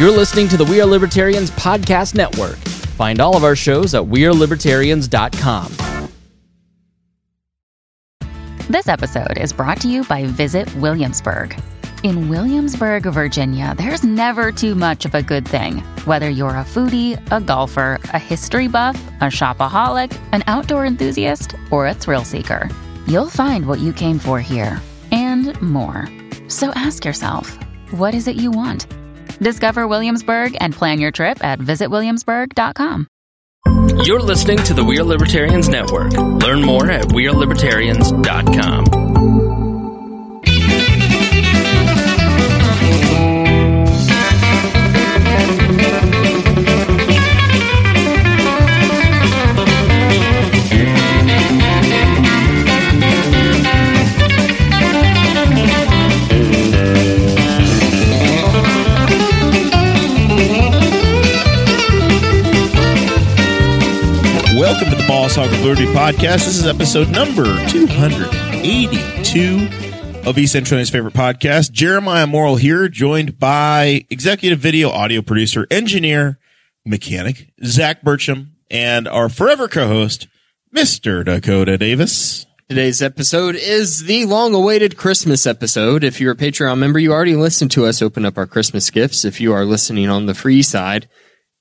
You're listening to the We Are Libertarians Podcast Network. Find all of our shows at WeareLibertarians.com. This episode is brought to you by Visit Williamsburg. In Williamsburg, Virginia, there's never too much of a good thing. Whether you're a foodie, a golfer, a history buff, a shopaholic, an outdoor enthusiast, or a thrill seeker, you'll find what you came for here and more. So ask yourself, what is it you want? Discover Williamsburg and plan your trip at visitwilliamsburg.com. You're listening to the We Are Libertarians Network. Learn more at WeareLibertarians.com. Boss Hog podcast. This is episode number 282 of East Central's favorite podcast. Jeremiah Morrill here, joined by executive video audio producer, engineer, mechanic, Zach Burcham, and our forever co-host, Mr. Dakota Davis. Today's episode is the long awaited Christmas episode. If you're a Patreon member, you already listened to us open up our Christmas gifts. If you are listening on the free side,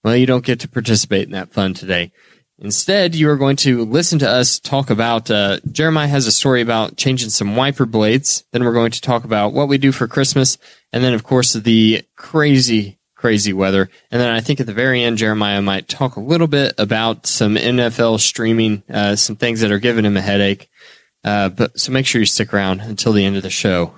well, you don't get to participate in that fun today. Instead, you are going to listen to us talk about, uh, Jeremiah has a story about changing some wiper blades. Then we're going to talk about what we do for Christmas. And then, of course, the crazy, crazy weather. And then I think at the very end, Jeremiah might talk a little bit about some NFL streaming, uh, some things that are giving him a headache. Uh, but so make sure you stick around until the end of the show.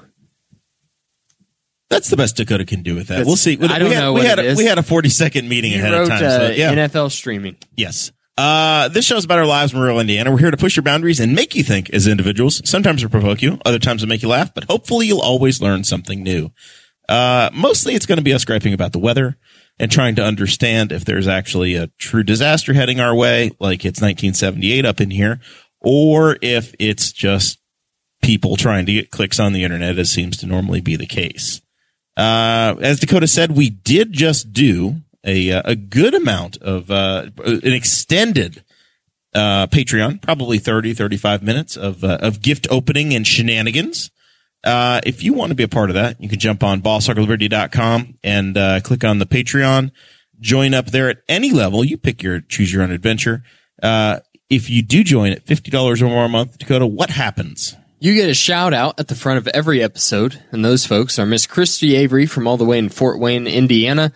That's the best Dakota can do with that. That's- we'll see. We, I don't we had, know we had it a, we had a 40 second meeting He ahead wrote of time. uh, so, yeah. NFL streaming. Yes. Uh, this show is about our lives in rural Indiana. We're here to push your boundaries and make you think as individuals. Sometimes we provoke you, other times we make you laugh, but hopefully you'll always learn something new. Uh, mostly it's going to be us griping about the weather and trying to understand if there's actually a true disaster heading our way, like it's 1978 up in here, or if it's just people trying to get clicks on the internet, as seems to normally be the case. Uh, as Dakota said, we did just do a uh, a good amount of uh, an extended uh, Patreon, probably 30, 35 minutes of of gift opening and shenanigans. Uh, if you want to be a part of that, you can jump on bosshogofliberty.com and uh, click on the Patreon. Join up there at any level. You pick your choose your own adventure. Uh, if you do join at fifty dollars or more a month, Dakota, what happens? You get a shout out at the front of every episode, and those folks are Miss Christy Avery from all the way in Fort Wayne, Indiana.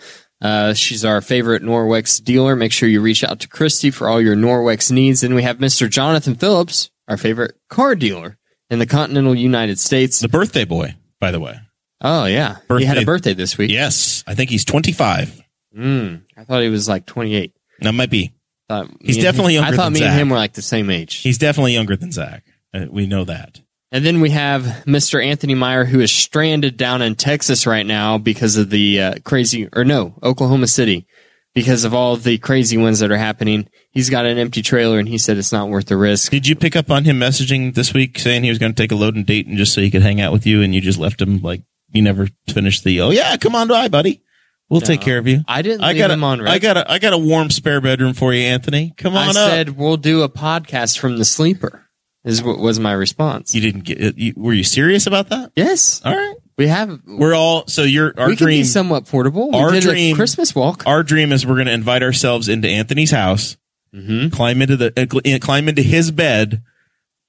Uh, she's our favorite Norwex dealer. Make sure you reach out to Christy for all your Norwex needs. And we have Mr. Jonathan Phillips, our favorite car dealer in the continental United States. The birthday boy, by the way. Oh yeah, he had a Birthday. birthday this week. Yes, I think he's twenty five. Mm, I thought he was like 28. That might be. Thought He's definitely him, younger I thought me Zach. and him were like the same age. He's definitely younger than Zach. Uh, we know that. And then we have Mr. Anthony Meyer, who is stranded down in Texas right now because of the uh, crazy, or no, Oklahoma City, because of all the crazy ones that are happening. He's got an empty trailer, and he said it's not worth the risk. Did you pick up on him messaging this week saying he was going to take a load and date and just so he could hang out with you and you just left him like you never finished the, oh yeah, come on by, buddy. We'll take care of you. I didn't I got him a, on. I got a, I got a warm spare bedroom for you, Anthony. Come I on up. said we'll do a podcast from the sleeper. Is what was my response. you didn't get it. You, were you serious about that? yes, All right. we have. We're all, so your, our we can be somewhat portable. We our did dream- a Christmas walk. our dream is we're going to invite ourselves into Anthony's house, Mhm. climb into the, uh, cl- climb into his bed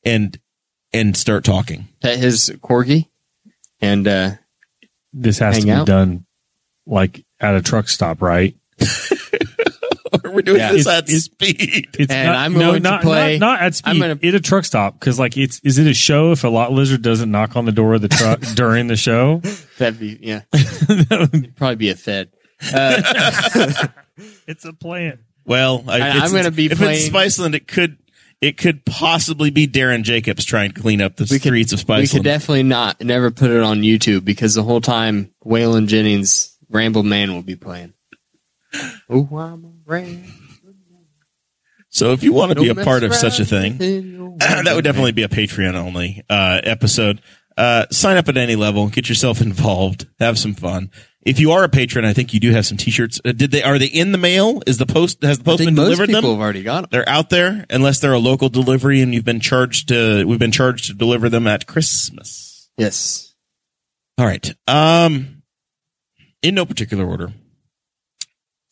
and, and start talking. Pet his corgi, and uh, this has Hang to be out? done like at a truck stop, right? we're doing Yeah. this It's- at it's- speed. It's And not, I'm no, going to not, play- not, not at speed. I'm gonna- at a truck stop because like it's is it a show if a lot lizard doesn't knock on the door of the truck during the show? that'd be yeah, It'd probably be a fed. Uh, it's a plan. Well, I, And it's- I'm gonna be if playing- it's Spiceland, it could it could possibly be Darren Jacobs trying to clean up the We could- streets of Spiceland. we could definitely not never put it on YouTube because the whole time Waylon Jennings Ramble Man will be playing. Oh, I'm a ram- so if you want to be a part of such a thing, that would definitely be a Patreon only uh, episode. Uh, sign up at any level, get yourself involved, have some fun. if you are a patron, I think you do have some T-shirts. Uh, did they? Are they in the mail? Is the post has the I think postman most delivered people them? have already got them. They're out there, unless they're a local delivery, and you've been charged to. We've been charged to deliver them at Christmas. Yes. All right. Um, in no particular order.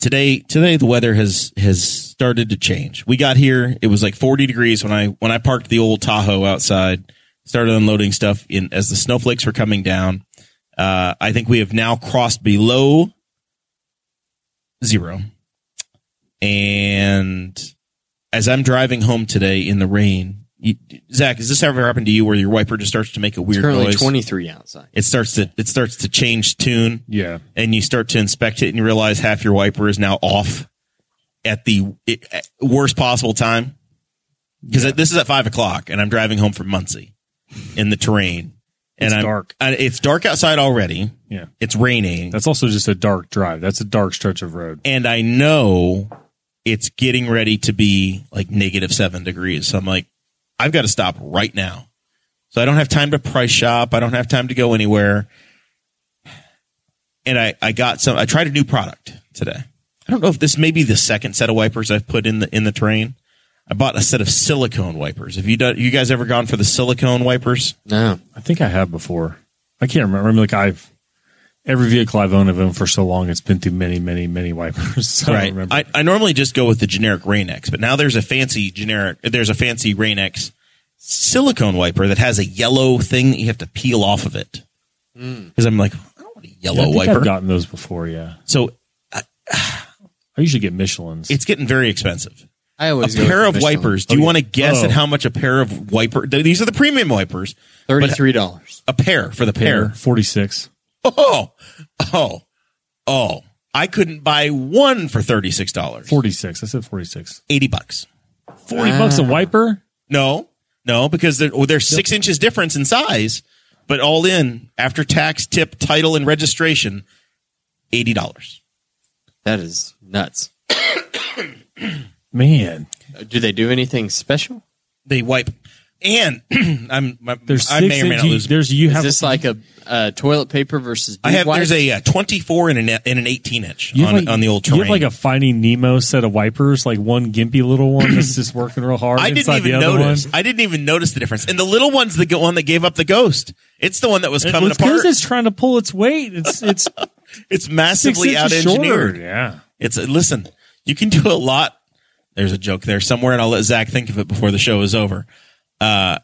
Today, today the weather has has started to change. We got here; it was like 40 degrees when I when I parked the old Tahoe outside. Started unloading stuff in as the snowflakes were coming down. Uh, I think we have now crossed below zero, and as I'm driving home today in the rain, you, Zach, has this ever happened to you where your wiper just starts to make a It's weird currently noise? 23 outside. it starts to it starts to change tune Yeah. and you start to inspect it and you realize half your wiper is now off at the it, at worst possible time because this is at five o'clock and i'm driving home from muncie in the terrain and It's I'm, dark. I- it's dark outside already Yeah. it's raining That's also just a dark drive. That's a dark stretch of road. and i know it's getting ready to be like negative seven degrees so i'm like i've got to stop right now. So i don't have time to price shop. I don't have time to go anywhere. And i i got some i tried a new product today. I don't know if this may be the second set of wipers i've put in the in the train i bought a set of silicone wipers. Have you done you guys ever gone for the silicone wipers? No. I think I have before. I can't remember. I mean, like I've every vehicle I've owned of them for so long, it's been through many, many, many wipers. So I right remember. I, I normally just go with the generic rain-x but now there's a fancy generic there's a fancy rain-x silicone wiper that has a yellow thing that you have to peel off of it hmm. because i'm like i don't want a Yeah, yellow I think wiper I've gotten those before. Yeah, so I usually get Michelin's. it's getting very expensive I a always go pair of Michelin. wipers do you oh. want to guess Oh. at how much a pair of wiper these are the premium wipers $33. a pair for the pair pair forty six. Oh oh oh i couldn't buy one for $36 Forty six. I said forty six. 80 bucks Forty bucks a wiper. No, no, because they're, well, there's six inches difference in size, but all in after tax, tip, title, and registration, eighty dollars. That is nuts. Man, Uh, Do they do anything special? They wipe, and I'm my, there's I six may or may not inch- lose. There's you Is have this like a uh, toilet paper versus I have bead there's wipes? a uh, 24 and an and an 18 inch you have on, like, on the old You have like a Finding Nemo set of wipers, like one gimpy little one that's just working real hard. I didn't even the other notice. One. I didn't even notice the difference. And the little one's the one that gave up the ghost. It's the one that was coming It's because apart. it's trying to pull its weight. It's it's It's massively out inches engineered. Yeah. It's listen, you can do a lot. There's a joke there somewhere, and I'll let Zach think of it before the show is over. Uh,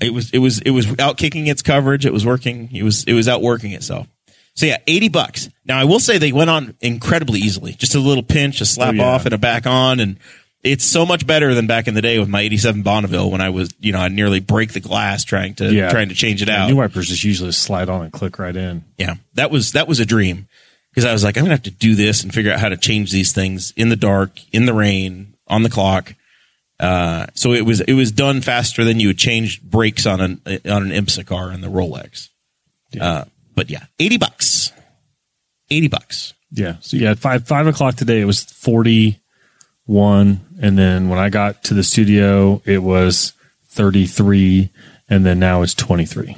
it was it was it was out kicking its coverage. It was working. It was it was out working itself. So yeah, eighty bucks. Now I will say they went on incredibly easily. Just a little pinch, a slap Oh, yeah. off, and a back on, and it's so much better than back in the day with my '87 Bonneville when I was you know I nearly break the glass trying to Yeah. trying to change it out. New wipers just usually slide on and click right in. Yeah, that was that was a dream because I was like, I'm gonna have to do this and figure out how to change these things in the dark, in the rain, on the clock. Uh, so it was it was done faster than you would change brakes on an on an IMSA car in the Rolex. Uh, but yeah, eighty bucks, eighty bucks. Yeah. So yeah, at five five o'clock today it was forty one, and then when I got to the studio it was thirty three, and then now it's twenty three.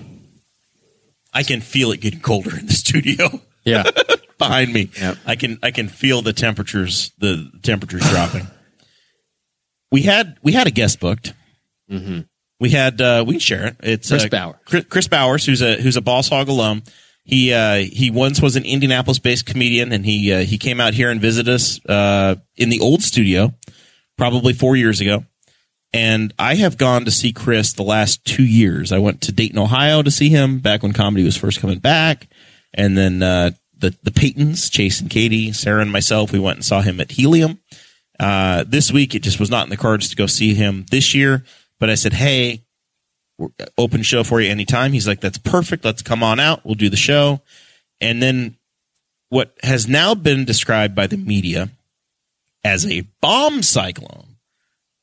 I can feel it getting colder in the studio yeah. behind me. Yep. I can I can feel the temperatures the temperatures dropping. We had we had a guest booked. We had uh, we can share it. It's Chris uh, Bowers. Chris, Chris Bowers, who's a who's a Boss Hog alum. He uh, he once was an Indianapolis based comedian, and he uh, he came out here and visited us uh, in the old studio, probably four years ago. And I have gone to see Chris the last two years. I went to Dayton, Ohio to see him back when comedy was first coming back. And then uh, the, the Paytons, Chase and Katie, Sarah and myself, we went and saw him at Helium. Uh, this week, it just was not in the cards to go see him this year. But I said, hey, open show for you anytime. He's like, that's perfect. Let's come on out. We'll do the show. And then what has now been described by the media as a bomb cyclone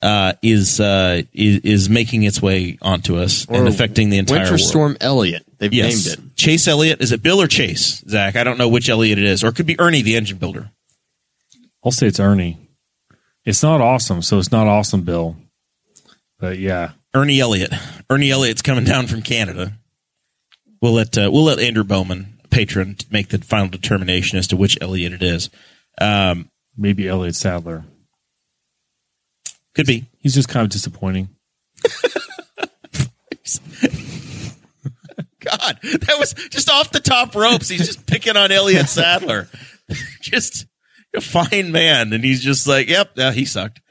uh, is, uh, is is making its way onto us and affecting the entire Winter world. Storm Elliott. They've Yes, named it. Chase Elliott. Is it Bill or Chase? Zach, I don't know which Elliot it is, or it could be Ernie, the engine builder. I'll say it's Ernie. It's not awesome, so it's not awesome, Bill. But yeah, Ernie Elliott. Ernie Elliott's coming down from Canada. We'll let uh, we'll let Andrew Bowman patron make the final determination as to which Elliot it is. Um, Maybe Elliott Sadler. could be. He's just kind of disappointing. God, that was just off the top ropes. He's just picking on Elliott Sadler. just a fine man, and he's just like, "Yep, yeah, he sucked."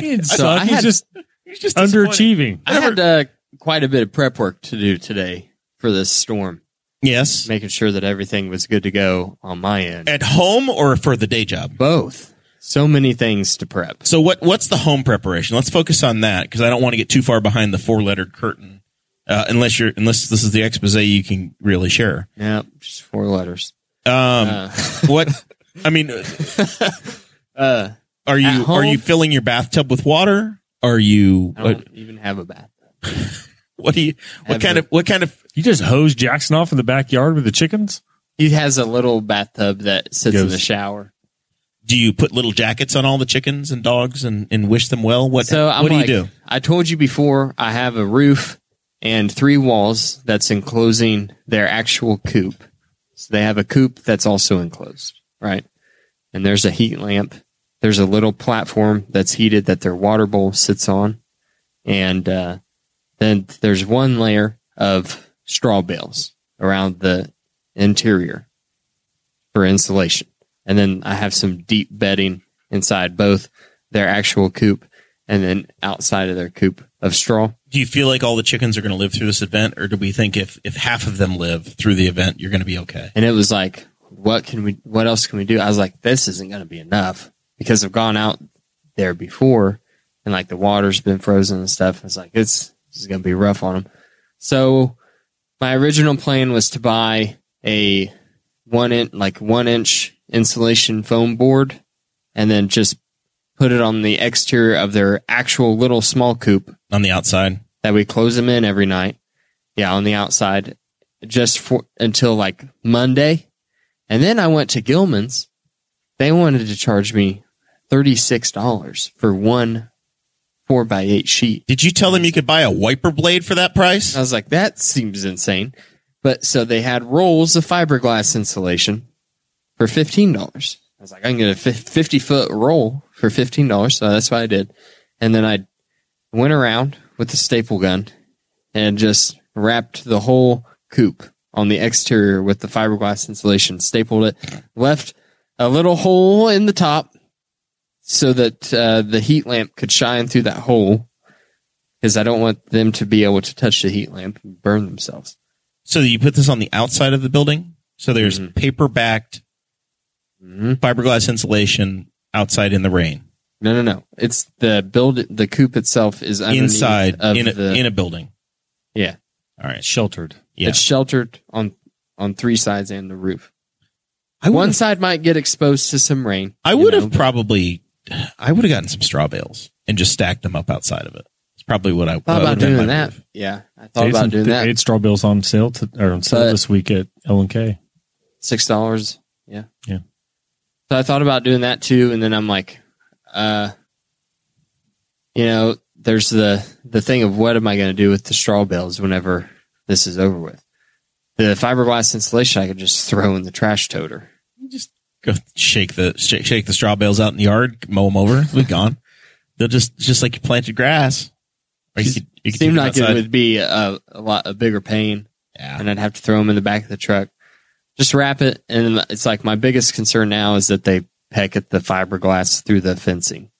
He didn't So suck. I He's had- just He's just underachieving. I had uh, quite a bit of prep work to do today for this storm, Yes, making sure that everything was good to go on my end. at home or for the day job. Both. So many things to prep. So what what's the home preparation? Let's focus on that because I don't want to get too far behind the four lettered curtain. Uh, unless you're unless this is the expose you can really share. Yeah, just four letters. Um, Uh, what I mean, uh, are you home? are you filling your bathtub with water? Are you I don't even have a bath. what do you what kind a- of what kind of You just hose Jackson off in the backyard with the chickens? He has a little bathtub that sits in the shower. do you put little jackets on all the chickens and dogs and, and wish them well? What So I'm what do like, you do? I told you before, I have a roof and three walls that's enclosing their actual coop. So they have a coop that's also enclosed, right? And there's a heat lamp. There's a little platform that's heated that their water bowl sits on. And uh, then there's one layer of straw bales around the interior for insulation. And then I have some deep bedding inside both their actual coop and then outside of their coop of straw. Do you feel like all the chickens are going to live through this event, or do we think if if half of them live through the event, you're going to be okay? And it was like, what can we, what else can we do? I was like, this isn't going to be enough because I've gone out there before and like the water's been frozen and stuff. It's like, it's, this is going to be rough on them. So my original plan was to buy a one inch, like one inch insulation foam board and then just put it on the exterior of their actual little small coop On the outside, that we close them in every night. Yeah, on the outside, just for until like Monday, and then I went to Gilman's. They wanted to charge me thirty six dollars for one four by eight sheet. did you tell them you could buy a wiper blade for that price? I was like, that seems insane. But so they had rolls of fiberglass insulation for fifteen dollars. I was like, I can get a fifty foot roll for fifteen dollars. So that's what I did. And then I went around with the staple gun and just wrapped the whole coop on the exterior with the fiberglass insulation, stapled it, left a little hole in the top so that uh, the heat lamp could shine through that hole because I don't want them to be able to touch the heat lamp and burn themselves. So you put this on the outside of the building. So there's Mhm. paper backed Mhm. fiberglass insulation outside in the rain, No, no, no. It's the build. The coop itself is inside of in a, the. in a building. yeah, All right. Sheltered. Yeah. it's sheltered on on three sides and the roof. I One side might get exposed to some rain. I would know, have probably I would have gotten some straw bales and just stacked them up outside of it. It's probably what I thought that about would've doing that. move. Yeah, I thought Jason, about doing that. Eight straw bills on sale to, or on sale But- this week at L and K. Six dollars. Yeah. Yeah. So I thought about doing that too, and then I'm like, uh, you know, there's the the thing of what am I going to do with the straw bales whenever this is over with. The fiberglass insulation I could just throw in the trash toter. Just go shake the shake, shake the straw bales out in the yard, mow them over. Be gone. They'll just just like you planted grass. Or you could, you could Seemed like them it would be a, a lot a bigger pain, Yeah. and I'd have to throw them in the back of the truck. Just wrap it, and it's like my biggest concern now is that they peck at the fiberglass through the fencing.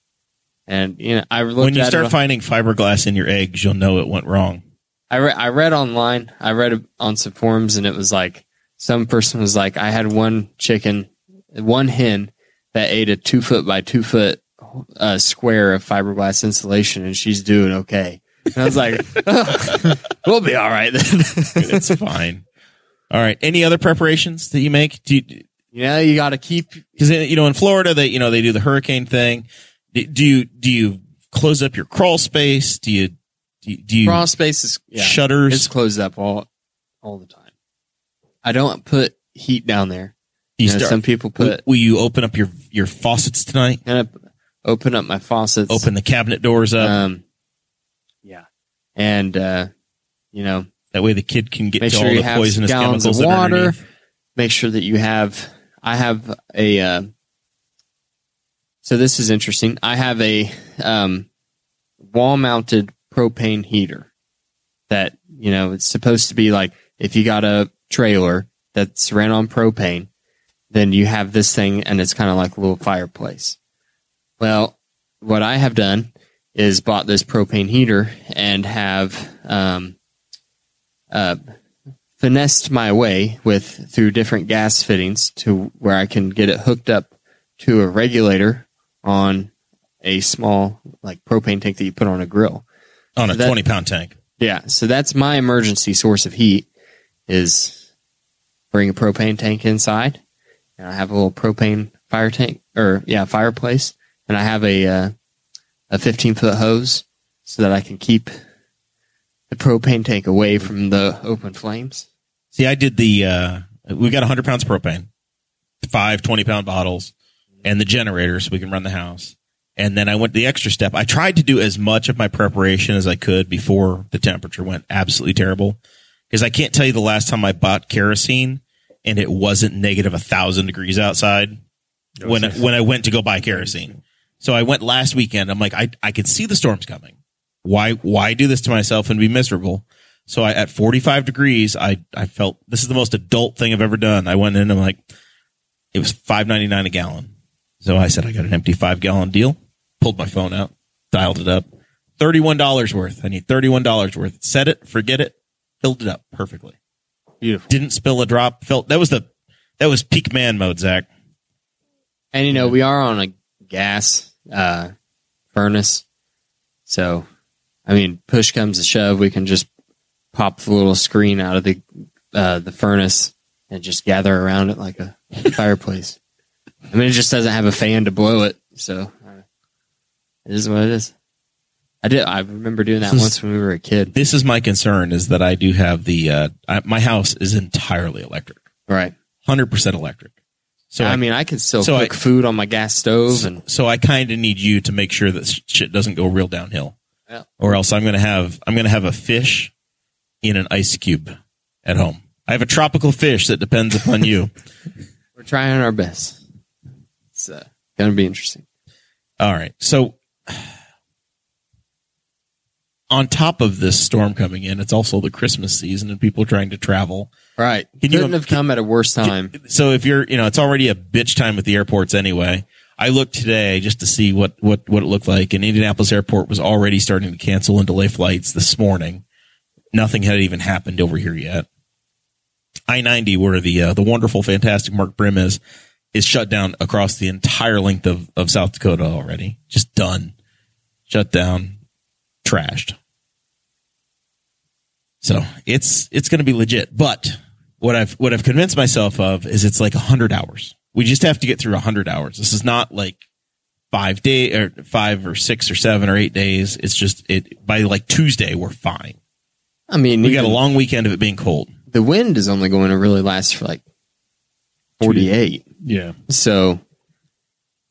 And you know, I looked When you start it, finding fiberglass in your eggs, you'll know it went wrong. I re- I read online. I read on some forums, and it was like some person was like, I had one chicken, one hen that ate a two foot by two foot uh, square of fiberglass insulation, and she's doing okay. And I was like, "Ugh, we'll be all right then. It's fine. All right. Any other preparations that you make? Do you, you know, you got to keep. because you know in Florida they you know they do the hurricane thing. Do, do you do you close up your crawl space? Do you do you, do you Crawl space is yeah, shutters? It's closed up all all the time. I don't put heat down there. You You know, start- some people put. will you open up your your faucets tonight? Gonna open up my faucets. Open the cabinet doors up. Um, yeah, and uh, you know, that way the kid can get to sure all you the have poisonous gallons chemicals of that are water. underneath. make sure that you have. I have a. Uh, so this is interesting. I have a um, wall-mounted propane heater that you know it's supposed to be like if you got a trailer that's ran on propane, then you have this thing and it's kind of like a little fireplace. Well, what I have done is bought this propane heater and have um, uh, finessed my way with through different gas fittings to where I can get it hooked up to a regulator on a small like propane tank that you put on a grill. On a That- 20 pound tank. Yeah, so that's my emergency source of heat is bring a propane tank inside, and I have a little propane fire tank or yeah fireplace, and I have a uh, a 15 foot hose so that I can keep the propane tank away from the open flames. See, I did the, uh, we got 100 pounds of propane, five 20 pound bottles, and the generator so we can run the house. And then I went the extra step. I tried to do as much of my preparation as I could before the temperature went absolutely terrible. Because I can't tell you the last time I bought kerosene and it wasn't negative a thousand degrees outside when when I went to go buy kerosene. So I went last weekend. I'm like, I I could see the storms coming. Why why do this to myself and be miserable? So I, at 45 degrees, I I felt this is the most adult thing I've ever done. I went in. And I'm like, it was 5.99 a gallon. So I said I got an empty five gallon deal. Pulled my phone out, dialed it up. Thirty-one dollars worth. I need thirty-one dollars worth. Set it, forget it, filled it up perfectly. Beautiful. Didn't spill a drop. Felt that was the that was peak man mode, Zach. And you know we are on a gas uh, furnace, so I mean push comes to shove, we can just pop the little screen out of the uh, the furnace and just gather around it like a fireplace. I mean, it just doesn't have a fan to blow it, so it is what it is. I did. I remember doing that once when we were a kid. This is my concern: is that I do have the uh, I, my house is entirely electric, Right. hundred percent electric. So I, mean, I can still so cook I- food on my gas stove, and so I kind of need you to make sure that shit doesn't go real downhill, Yeah. or else I'm gonna have I'm gonna have a fish in an ice cube at home. I have a tropical fish that depends upon you. we're trying our best. It's uh, gonna be interesting. All right. So on top of this storm coming in, it's also the Christmas season and people trying to travel. Right. Can you- Couldn't have come at a worse time. So if you're, you know, it's already a bitch time at the airports anyway. I looked today just to see what, what, what it looked like and Indianapolis airport was already starting to cancel and delay flights this morning. Nothing had even happened over here yet. I-90 where the, uh, the wonderful, fantastic Mark Brim is, is shut down across the entire length of, of South Dakota already. Just done. Shut down. Trashed. So it's, it's going to be legit. But what I've, what I've convinced myself of is it's like a hundred hours. We just have to get through a hundred hours. This is not like five day or five or six or seven or eight days. It's just it by like Tuesday, we're fine. I mean, We got a long weekend of it being cold. the wind is only going to really last for like 48. Yeah. So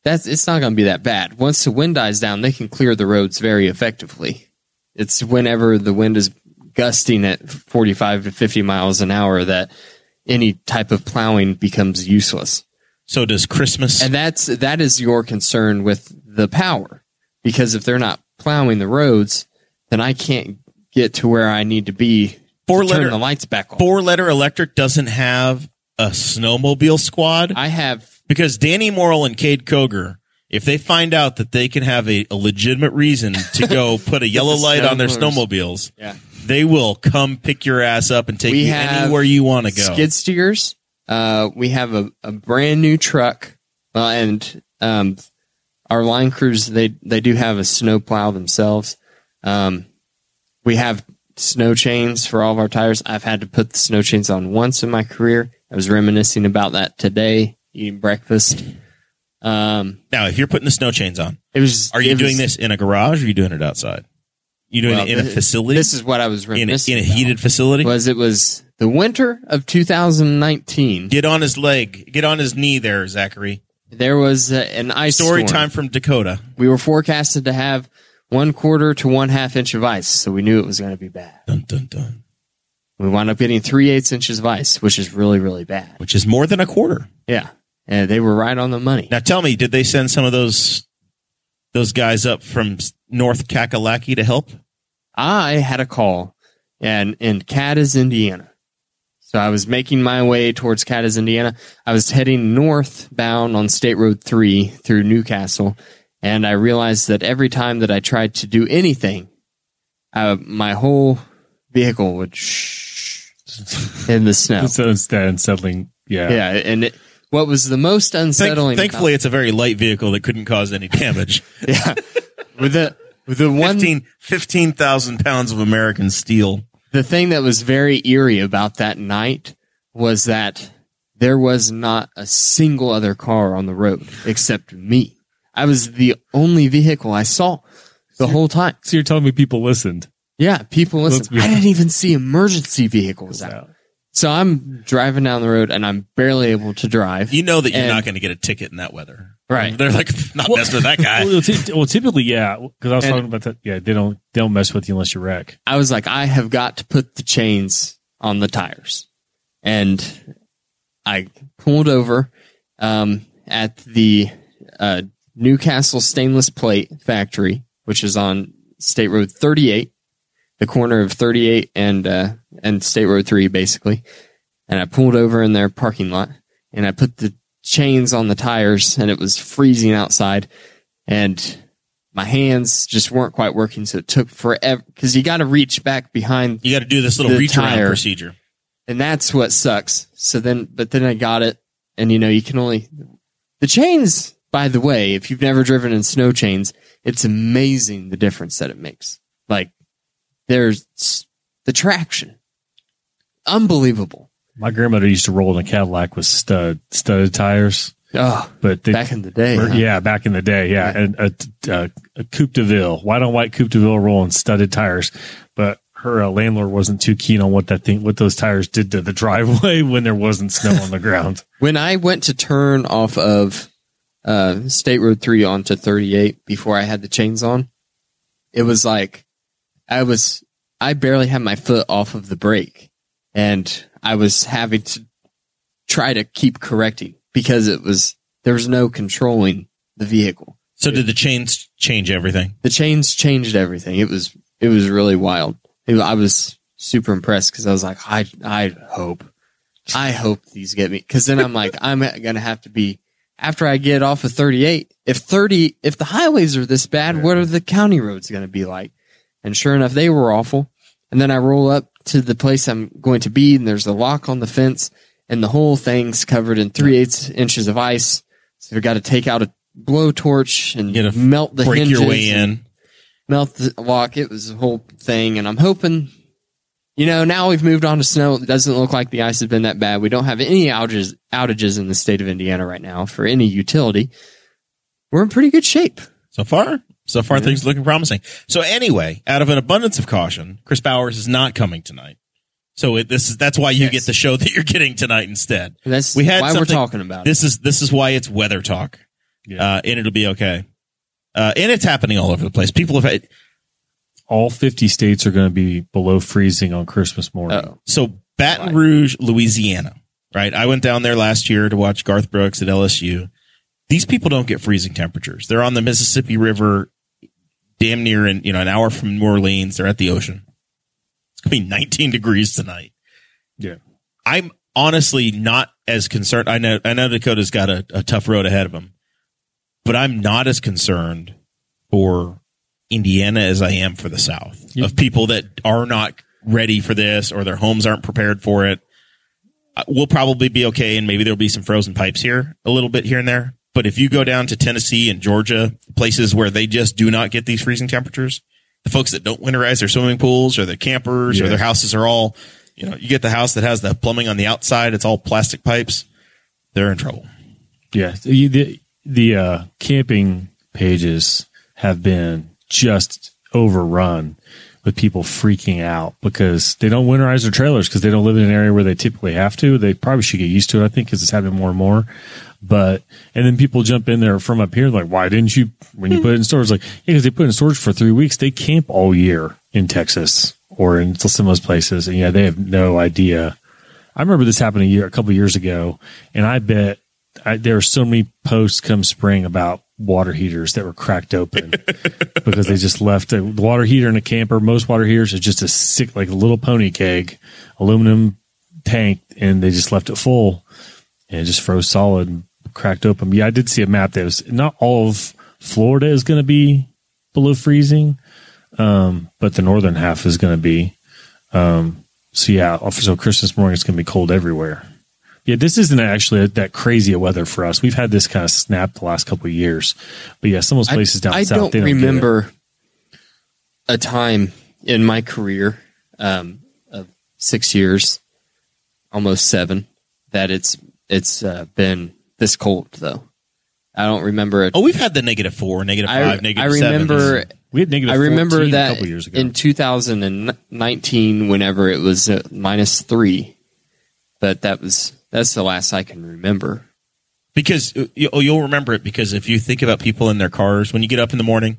that's it's not going to be that bad. Once the wind dies down, they can clear the roads very effectively. It's whenever the wind is gusting at 45 to 50 miles an hour that any type of plowing becomes useless. So does Christmas? And that's that is your concern with the power. Because if they're not plowing the roads, then I can't get to where I need to be Four to turn letter- the lights back on. Four letter electric doesn't have a snowmobile squad I have because Danny Morrill and Cade Koger, if they find out that they can have a, a legitimate reason to go put a yellow light on their snowmobiles. yeah. they will come pick your ass up and take We you have anywhere you want to go. skid steers. Uh, we have a, a brand new truck, uh, and um, our line crews they they do have a snow plow themselves. Um, we have snow chains for all of our tires. I've had to put the snow chains on once in my career. I was reminiscing about that today, eating breakfast. Um, now, if you're putting the snow chains on, it was. are you it was- doing this in a garage or are you doing it outside? You doing well, it in a facility? This is what I was in a, in a heated facility? Was it was the winter of 2019? Get on his leg. Get on his knee there, Zachary. There was uh, an ice Story storm. time from Dakota. we were forecasted to have one quarter to one half inch of ice, so we knew it was going to be bad. Dun, dun, dun. We wound up getting three eighths inches of ice, which is really, really bad. which is more than a quarter. Yeah. And they were right on the money. Now tell me, did they send some of those those guys up from North Kakalaki to help? I had a call and in Cadiz, Indiana. So I was making my way towards Cadiz, Indiana. I was heading northbound on State Road 3 through Newcastle. And I realized that every time that I tried to do anything, uh, my whole vehicle would shh in the snow. It's instead unsettling. Yeah. Yeah. And it, what was the most Thank- unsettling? thankfully, it's a very light vehicle that couldn't cause any damage. yeah. With the, with the one 15 15,000 pounds of American steel. the thing that was very eerie about that night was that there was not a single other car on the road except me. I was the only vehicle I saw the whole time. So you're telling me people listened. Yeah, people Let's listen. be- I didn't even see emergency vehicles out. So I'm driving down the road and I'm barely able to drive. You know that you're And- not going to get a ticket in that weather. Right. They're like, not messing with that guy. Well, ty- well, typically, yeah, because I was And- talking about that. Yeah, they don't they don't mess with you unless you wreck. I was like, I have got to put the chains on the tires. And I pulled over um, at the uh, Newcastle Stainless Plate Factory, which is on State Road 38, the corner of 38 and uh, and State Road 3, basically. And I pulled over in their parking lot, and I put the chains on the tires, and it was freezing outside, and my hands just weren't quite working, so it took forever because you got to reach back behind You got to do this little reach around procedure. and that's what sucks. So then, but then I got it, and you know, you can only the chains. By the way, if you've never driven in snow chains, it's amazing the difference that it makes. Like there's the traction, unbelievable. My grandmother used to roll in a Cadillac with stud studded tires, Oh, but they, back in the day, or- huh? yeah, back in the day, yeah, and a, a, a Coupe de Ville, white on white Coupe de Ville rolling studded tires, but her uh, landlord wasn't too keen on what that thing, what those tires did to the driveway when there wasn't snow on the ground. when I went to turn off of uh, State Road 3 onto 38 before I had the chains on, it was like I was, I barely had my foot off of the brake and I was having to try to keep correcting because it was, there was no controlling the vehicle. So did the chains change everything? The chains changed everything. It was, it was really wild. I was super impressed because I was like, I, I hope, I hope these get me. Cause then I'm like, I'm going to have to be, after I get off of 38, if 30, if the highways are this bad, what are the county roads going to be like? And sure enough, they were awful. And then I roll up to the place I'm going to be and there's a lock on the fence and the whole thing's covered in three eighths inches of ice. So I've got to take out a blowtorch and melt the Break hinges your way in. melt the lock. It was a whole thing, and I'm hoping. You know, now we've moved on to snow. It doesn't look like the ice has been that bad. We don't have any outages outages in the state of Indiana right now for any utility. We're in pretty good shape. So far, so far things looking promising. So anyway, out of an abundance of caution, Chris Bowers is not coming tonight. So it, this is that's why you Yes. get the show that you're getting tonight instead. That's We had why we're talking about This is this is why it's weather talk, Yeah. uh, and it'll be okay. Uh, and it's happening all over the place. People have had, All 50 states are going to be below freezing on Christmas it. morning. Oh, so Baton Rouge, Louisiana, right? I went down there last year to watch Garth Brooks at LSU. These people don't get freezing temperatures. They're on the Mississippi River, damn near in you know an hour from New Orleans. They're at the ocean. It's gonna be 19 degrees tonight. Yeah. I'm honestly not as concerned. I know I know Dakota's got a, a tough road ahead of him, but I'm not as concerned for Indiana as I am for the South Yeah. of people that are not ready for this or their homes aren't prepared for it. Uh, We'll probably be okay, and maybe there'll be some frozen pipes here a little bit here and there. But if you go down to Tennessee and Georgia, places where they just do not get these freezing temperatures, the folks that don't winterize their swimming pools or their campers or their houses are all, you know, you get the house that has the plumbing on the outside, it's all plastic pipes. They're in trouble. Yeah, the the, the uh, camping pages have been just overrun with people freaking out because they don't winterize their trailers because they don't live in an area where they typically have to. They probably should get used to it, I think, because it's happening more and more. But and then people jump in there from up here like, why didn't you when you put it in storage? Like, yeah, because they put it in storage for three weeks. They camp all year in Texas or in some of those places, and yeah, they have no idea. I remember this happened a year, a couple years ago, and I bet I, there are so many posts come spring about water heaters that were cracked open because they just left a the water heater in a camper. Most water heaters are just a sick, like a little pony keg, aluminum tank, and they just left it full and it just froze solid and cracked open. Yeah, I did see a map that was not all of Florida is going to be below freezing, um, but the northern half is going to be. Um, so yeah, so Christmas morning it's going to be cold everywhere. Yeah, this isn't actually that crazy a weather for us. We've had this kind of snap the last couple of years, but yeah, some of those places down I south. don't, they don't remember a time in my career um, of six years, almost seven, that it's it's uh, been this cold though. I don't remember it. Oh, we've had the negative four, negative I, five, negative I remember. seven. We had negative I remember that a couple years ago. in 2019, whenever it was uh, minus three, but that was that's the last I can remember. Because uh, you- oh, you'll remember it because if you think about people in their cars when you get up in the morning,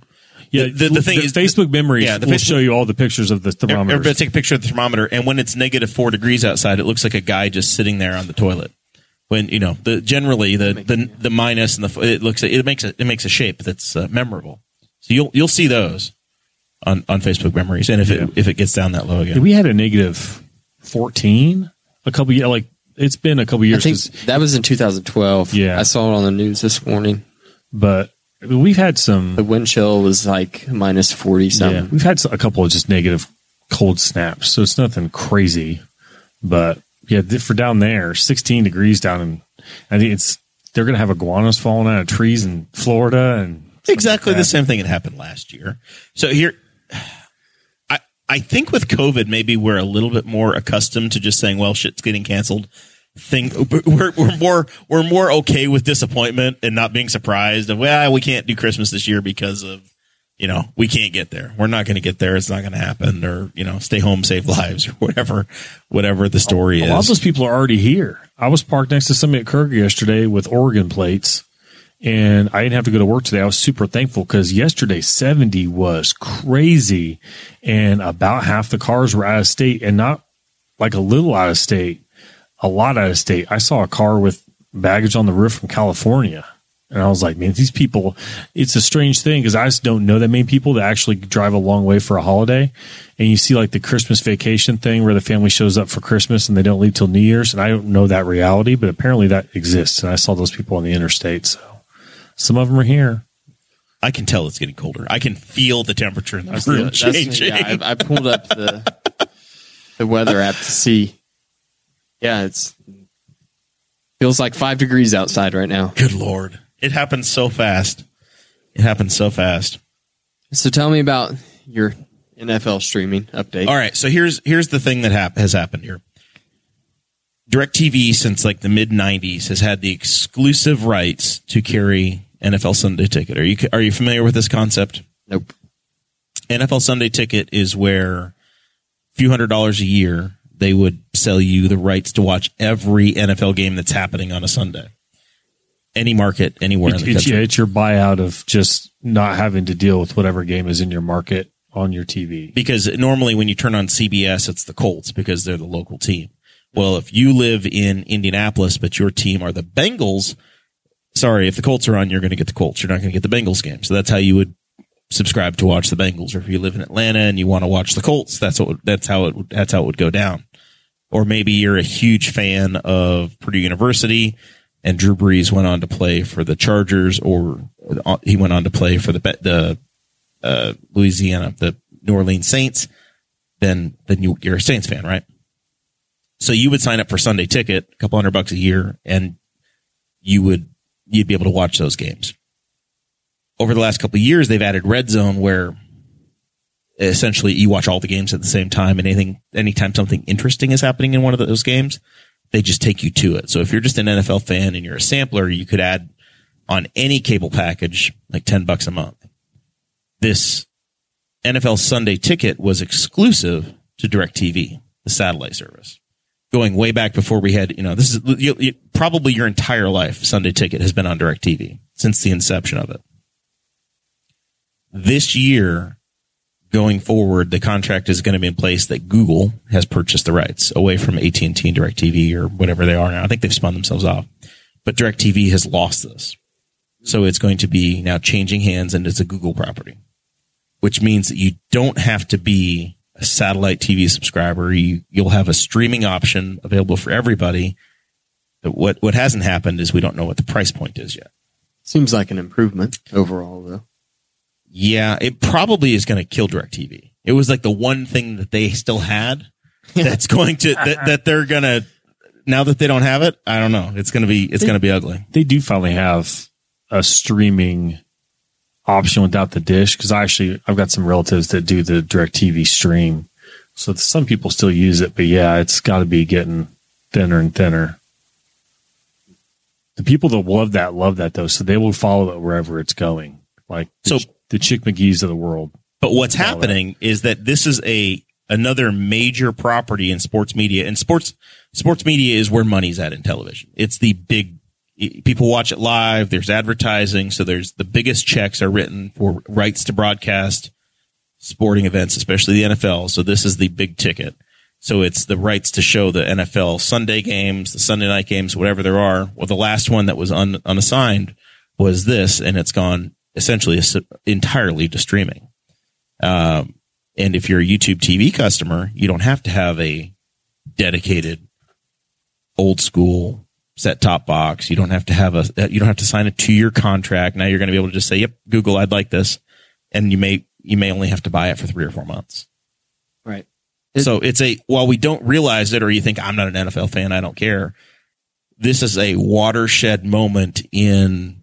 yeah, the- the thing is- Facebook memories yeah, the will Facebook- show you all the pictures of the thermometer. everybody take a picture of the thermometer, and when it's negative four degrees outside, it looks like a guy just sitting there on the toilet. When you know the generally the the, the minus and the it looks it makes a, it makes a shape that's uh, memorable. So you'll you'll see those on on Facebook memories, and if Yeah. it if it gets down that low Yeah, again, we had a negative 14 a couple years like it's been a couple I years think 'cause- that was in 2012. Yeah. I saw it on the news this morning. but we've had some The wind chill was like minus 40 yeah, something. we've had a couple of just negative cold snaps so it's nothing crazy but yeah for down there 16 degrees down in i think it's they're gonna have iguanas falling out of trees in florida and exactly like the same thing that happened last year. So here, I I think with COVID, maybe we're a little bit more accustomed to just saying, "Well, shit's getting canceled." Thing we're we're more we're more okay with disappointment and not being surprised of well we can't do Christmas this year because of you know we can't get there we're not going to get there it's not going to happen or you know stay home save lives or whatever whatever the story is. a lot of those people are already here i was parked next to somebody at Kroger yesterday with oregon plates and I didn't have to go to work today. I was super thankful because yesterday 70 was crazy and about half the cars were out of state and not like a little out of state, a lot out of state. I saw a car with baggage on the roof from California. And I was like, man, these people, it's a strange thing because I just don't know that many people that actually drive a long way for a holiday. And you see like the Christmas vacation thing where the family shows up for Christmas and they don't leave till New Year's. And I don't know that reality, but apparently that exists. And I saw those people on the interstate. So some of them are here. I can tell it's getting colder I can feel the temperature in the That's room the- that's- changing yeah, I, I pulled up the the weather app to see. Yeah, it's feels like five degrees outside right now. good lord it happens so fast it happens so fast So tell me about your NFL streaming update. All right, so here's here's the thing that hap- has happened here. DirecTV since like the mid '90s has had the exclusive rights to carry NFL Sunday Ticket. Are you are you familiar with this concept? Nope. NFL Sunday Ticket is where a few hundred dollars a year they would sell you the rights to watch every NFL game that's happening on a Sunday, any market, anywhere in the It's, yeah, it's your buyout of just not having to deal with whatever game is in your market on your TV. because normally when you turn on CBS, it's the Colts because they're the local team. Well, if you live in Indianapolis, but your team are the Bengals, sorry, if the Colts are on, you're going to get the Colts. You're not going to get the Bengals game. So that's how you would subscribe to watch the Bengals. Or if you live in Atlanta and you want to watch the Colts, that's what, that's how it, that's how it would go down. Or maybe you're a huge fan of Purdue University and Drew Brees went on to play for the Chargers or he went on to play for the, the, uh, Louisiana, the New Orleans Saints, then then you, you're a Saints fan, right? So you would sign up for Sunday ticket, a couple hundred bucks a year, and you would you'd be able to watch those games. Over the last couple of years, they've added Red Zone, where essentially you watch all the games at the same time, and anything anytime something interesting is happening in one of those games, they just take you to it. So if you're just an NFL fan and you're a sampler, you could add on any cable package like ten bucks a month this NFL Sunday ticket was exclusive to DirecTV, the satellite service. Going way back before we had, you know, this is you, you, probably your entire life. Sunday ticket has been on DirecTV since the inception of it. This year, going forward, the contract is going to be in place that Google has purchased the rights away from AT&T and DirecTV or whatever they are now. I think they've spun themselves off, but DirecTV has lost this. So it's going to be now changing hands and it's a Google property, which means that you don't have to be a satellite TV subscriber. You, you'll have a streaming option available for everybody. But what, what hasn't happened is we don't know what the price point is yet. Seems like an improvement overall, though. Yeah, it probably is going to kill DirecTV. It was like the one thing that they still had that's going to that, that they're going to now that they don't have it. I don't know. It's going to be it's going to be ugly. They do finally have a streaming option without the dish because I actually I've got some relatives that do the DirecTV stream, so some people still use it. But yeah, it's got to be getting thinner and thinner. The people that love that love that though, so they will follow it wherever it's going. Like So- the Chick McGee's of the world. But what's happening is that this is a another major property in sports media, and sports sports media is where money's at in television. It's the big people watch it live. There's advertising, so there's the biggest checks are written for rights to broadcast sporting events, especially the NFL. So this is the big ticket. So it's the rights to show the NFL Sunday games, the Sunday night games, whatever there are. Well, the last one that was un, unassigned was this, and it's gone essentially entirely to streaming. Um, and if you're a YouTube TV customer, you don't have to have a dedicated old school set top box. You don't have to have a, you don't have to sign a two year contract. Now you're going to be able to just say, yep, Google, I'd like this. And you may, you may only have to buy it for three or four months. Right. so it's a, while we don't realize it or you think I'm not an NFL fan, I don't care. This is a watershed moment in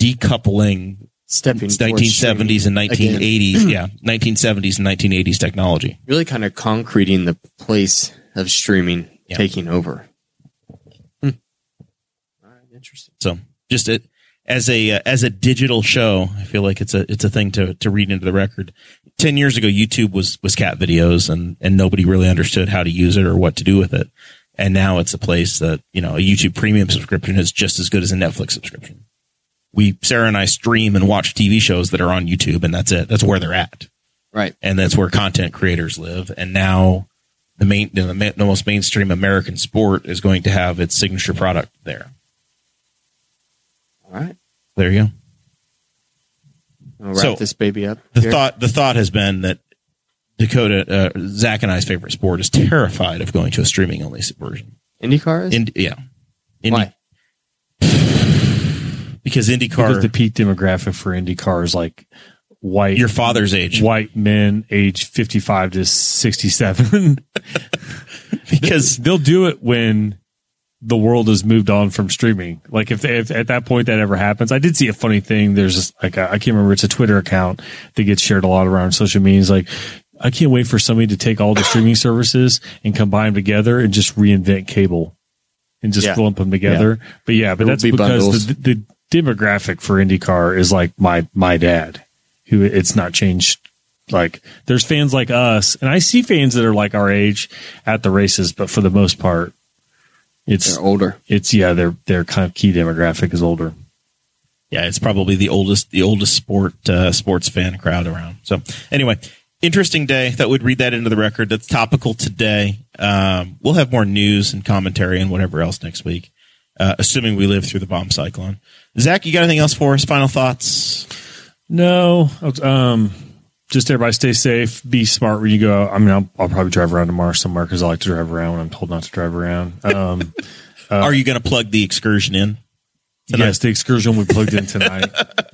decoupling Stepping towards 1970s and streaming again. 1980s. yeah. 1970s and 1980s technology. Really kind of concreting the place of streaming Yeah. taking over. Hmm. All right, interesting. So just it as a uh, as a digital show, I feel like it's a it's a thing to to read into the record. Ten years ago, YouTube was was cat videos, and and nobody really understood how to use it or what to do with it. And now it's a place that you know a YouTube Premium subscription is just as good as a Netflix subscription. We Sarah and I stream and watch TV shows that are on YouTube, and that's it. That's where they're at, Right. and that's where content creators live. And now the main the, the most mainstream American sport is going to have its signature product there. All right. There you go. I'll wrap So, this baby up. the here. thought the thought has been that Dakota, uh, Zach and I's favorite sport is terrified of going to a streaming only version. IndyCar is? Ind- yeah, Indy, Why? because IndyCar, Because the peak demographic for IndyCar is like white your father's age. white men age 55 to 67 Because they'll do it when the world has moved on from streaming. Like if, if at that point that ever happens i did see a funny thing. There's like a, i can't remember. It's a twitter account that gets shared a lot around social media. It's like i can't wait for somebody to take all the streaming services and combine them together and just reinvent cable and just Yeah. lump them together. But yeah but will that's be because the, the demographic for indycar is like my my dad who it's not changed like there's fans like us and i see fans that are like our age at the races but for the most part it's They're older. it's yeah their their kind of key demographic is older yeah, it's probably the oldest the oldest sport uh, sports fan crowd around. So anyway, interesting day. That would read that into the record. That's topical today. Um, we'll have more news and commentary and whatever else next week, uh, assuming we live through the bomb cyclone. Zach, you got anything else for us? Final thoughts? no um just everybody stay safe be smart when you go out. i mean i'll, I'll probably drive around tomorrow somewhere because i like to drive around when i'm told not to drive around um Are you going to plug the excursion in? yes the excursion we plugged in tonight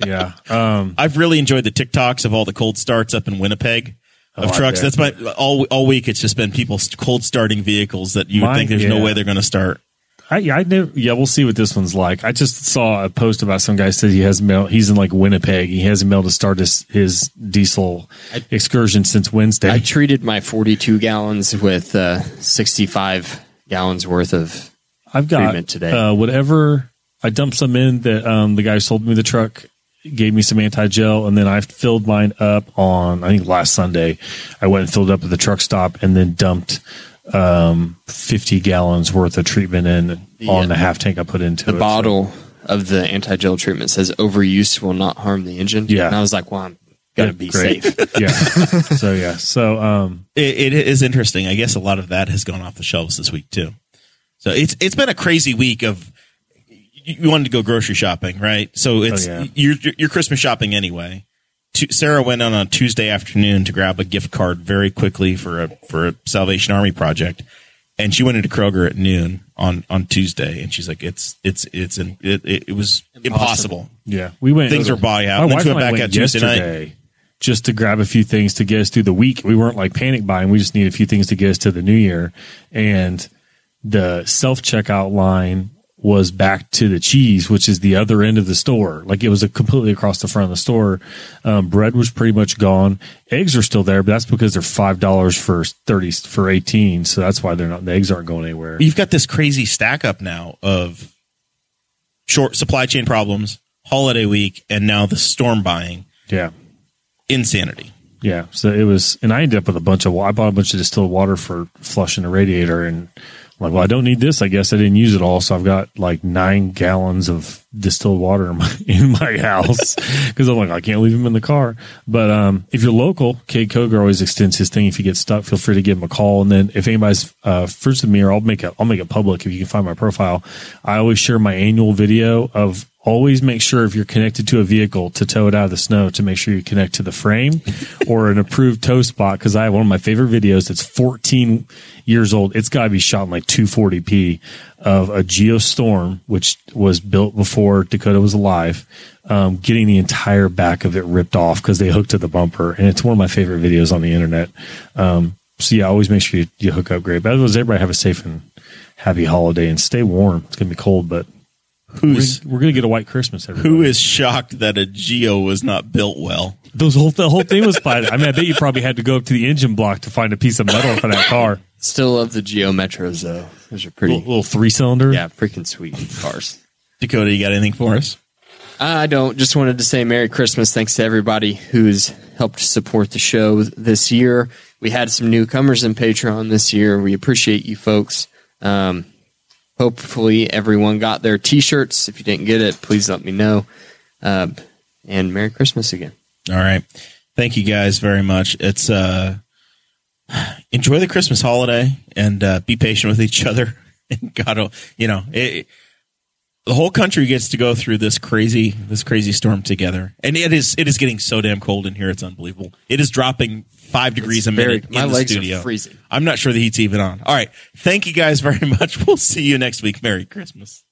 yeah um I've really enjoyed the TikToks of all the cold starts up in Winnipeg of Oh, trucks. That's my all all week. It's just been people cold starting vehicles that you would Mine- think there's no way they're going to start. I, I never, yeah, we'll see what this one's like. I just saw a post about some guy said he has mail. he's in like Winnipeg. He hasn't been able to start his, his diesel excursion since Wednesday. I treated my 42 gallons with uh, 65 gallons worth of. I've got treatment today. Uh, whatever I dumped some in that um, the guy who sold me the truck gave me some anti gel, and then I filled mine up on I think last Sunday. I went and filled up at the truck stop, and then dumped um, fifty gallons worth of treatment in on the half tank I put into The it. bottle of the anti gel treatment says overuse will not harm the engine. Yeah. And I was like, well, I'm got to Yeah, be great. safe. yeah. So yeah. So um, it, it is interesting. I guess a lot of that has gone off the shelves this week too. So it's it's been a crazy week of you you wanted to go grocery shopping, right? So it's yeah. you're you're Christmas shopping anyway. Tu- Sarah went on a Tuesday afternoon to grab a gift card very quickly for a for a Salvation Army project, and she went into Kroger at noon on on Tuesday, and she's like, "It's it's it's in, it, it, it was impossible. yeah, we went. Things were body out. My Then wife she and went I back went out Tuesday night. just to grab a few things to get us through the week. We weren't like panic buying. We just needed a few things to get us to the new year. And the self checkout line was back to the cheese, which is the other end of the store. Like it was a completely across the front of the store. Um, bread was pretty much gone. Eggs are still there, but that's because they're five dollars for thirty for eighteen. So that's why they're not. The eggs aren't going anywhere. You've got this crazy stack up now of short supply chain problems, holiday week, and now the storm buying. Yeah. Insanity. Yeah. So it was, and I ended up with a bunch of, I bought a bunch of distilled water for flushing the radiator and like, well, I don't need this. I guess I didn't use it all. So I've got like nine gallons of distilled water in my, in my house because I'm like, I can't leave them in the car. But, um, if you're local, Cade Koger always extends his thing. If you get stuck, feel free to give him a call. And then if anybody's, uh, first of me, or I'll make it, I'll make it public if you can find my profile. I always share my annual video of always make sure if you're connected to a vehicle to tow it out of the snow to make sure you connect to the frame or an approved tow spot because I have one of my favorite videos that's 14 years old. It's got to be shot in like 240p of a Geostorm, which was built before Dakota was alive, um, getting the entire back of it ripped off because they hooked to the bumper. And it's one of my favorite videos on the internet. Um, so yeah, always make sure you, you hook up great. But otherwise, everybody have a safe and happy holiday and stay warm. It's going to be cold, but Who's we're, we're going to get a white Christmas. Everybody. who is shocked that a Geo was not built well? Those whole the whole thing was fine. I mean, I bet you probably had to go up to the engine block to find a piece of metal for that car. Still love the Geo Metros though. Those are pretty. Little, little three cylinder. Yeah, freaking sweet cars. Dakota, you got anything for us? I don't. Just wanted to say Merry Christmas. Thanks to everybody who's helped support the show this year. We had some newcomers in Patreon this year. We appreciate you folks. Um, hopefully, everyone got their t shirts. If you didn't get it, please let me know. Uh, and Merry Christmas again. All right. Thank you guys very much. It's uh enjoy the Christmas holiday and uh, be patient with each other. And God, you know, it, the whole country gets to go through this crazy this crazy storm together. And it is it is getting so damn cold in here. It's unbelievable. It is dropping five degrees a very- minute my in the legs are studio. freezing. I'm not sure the heat's even on. All right. Thank you guys very much. We'll see you next week. Merry Christmas.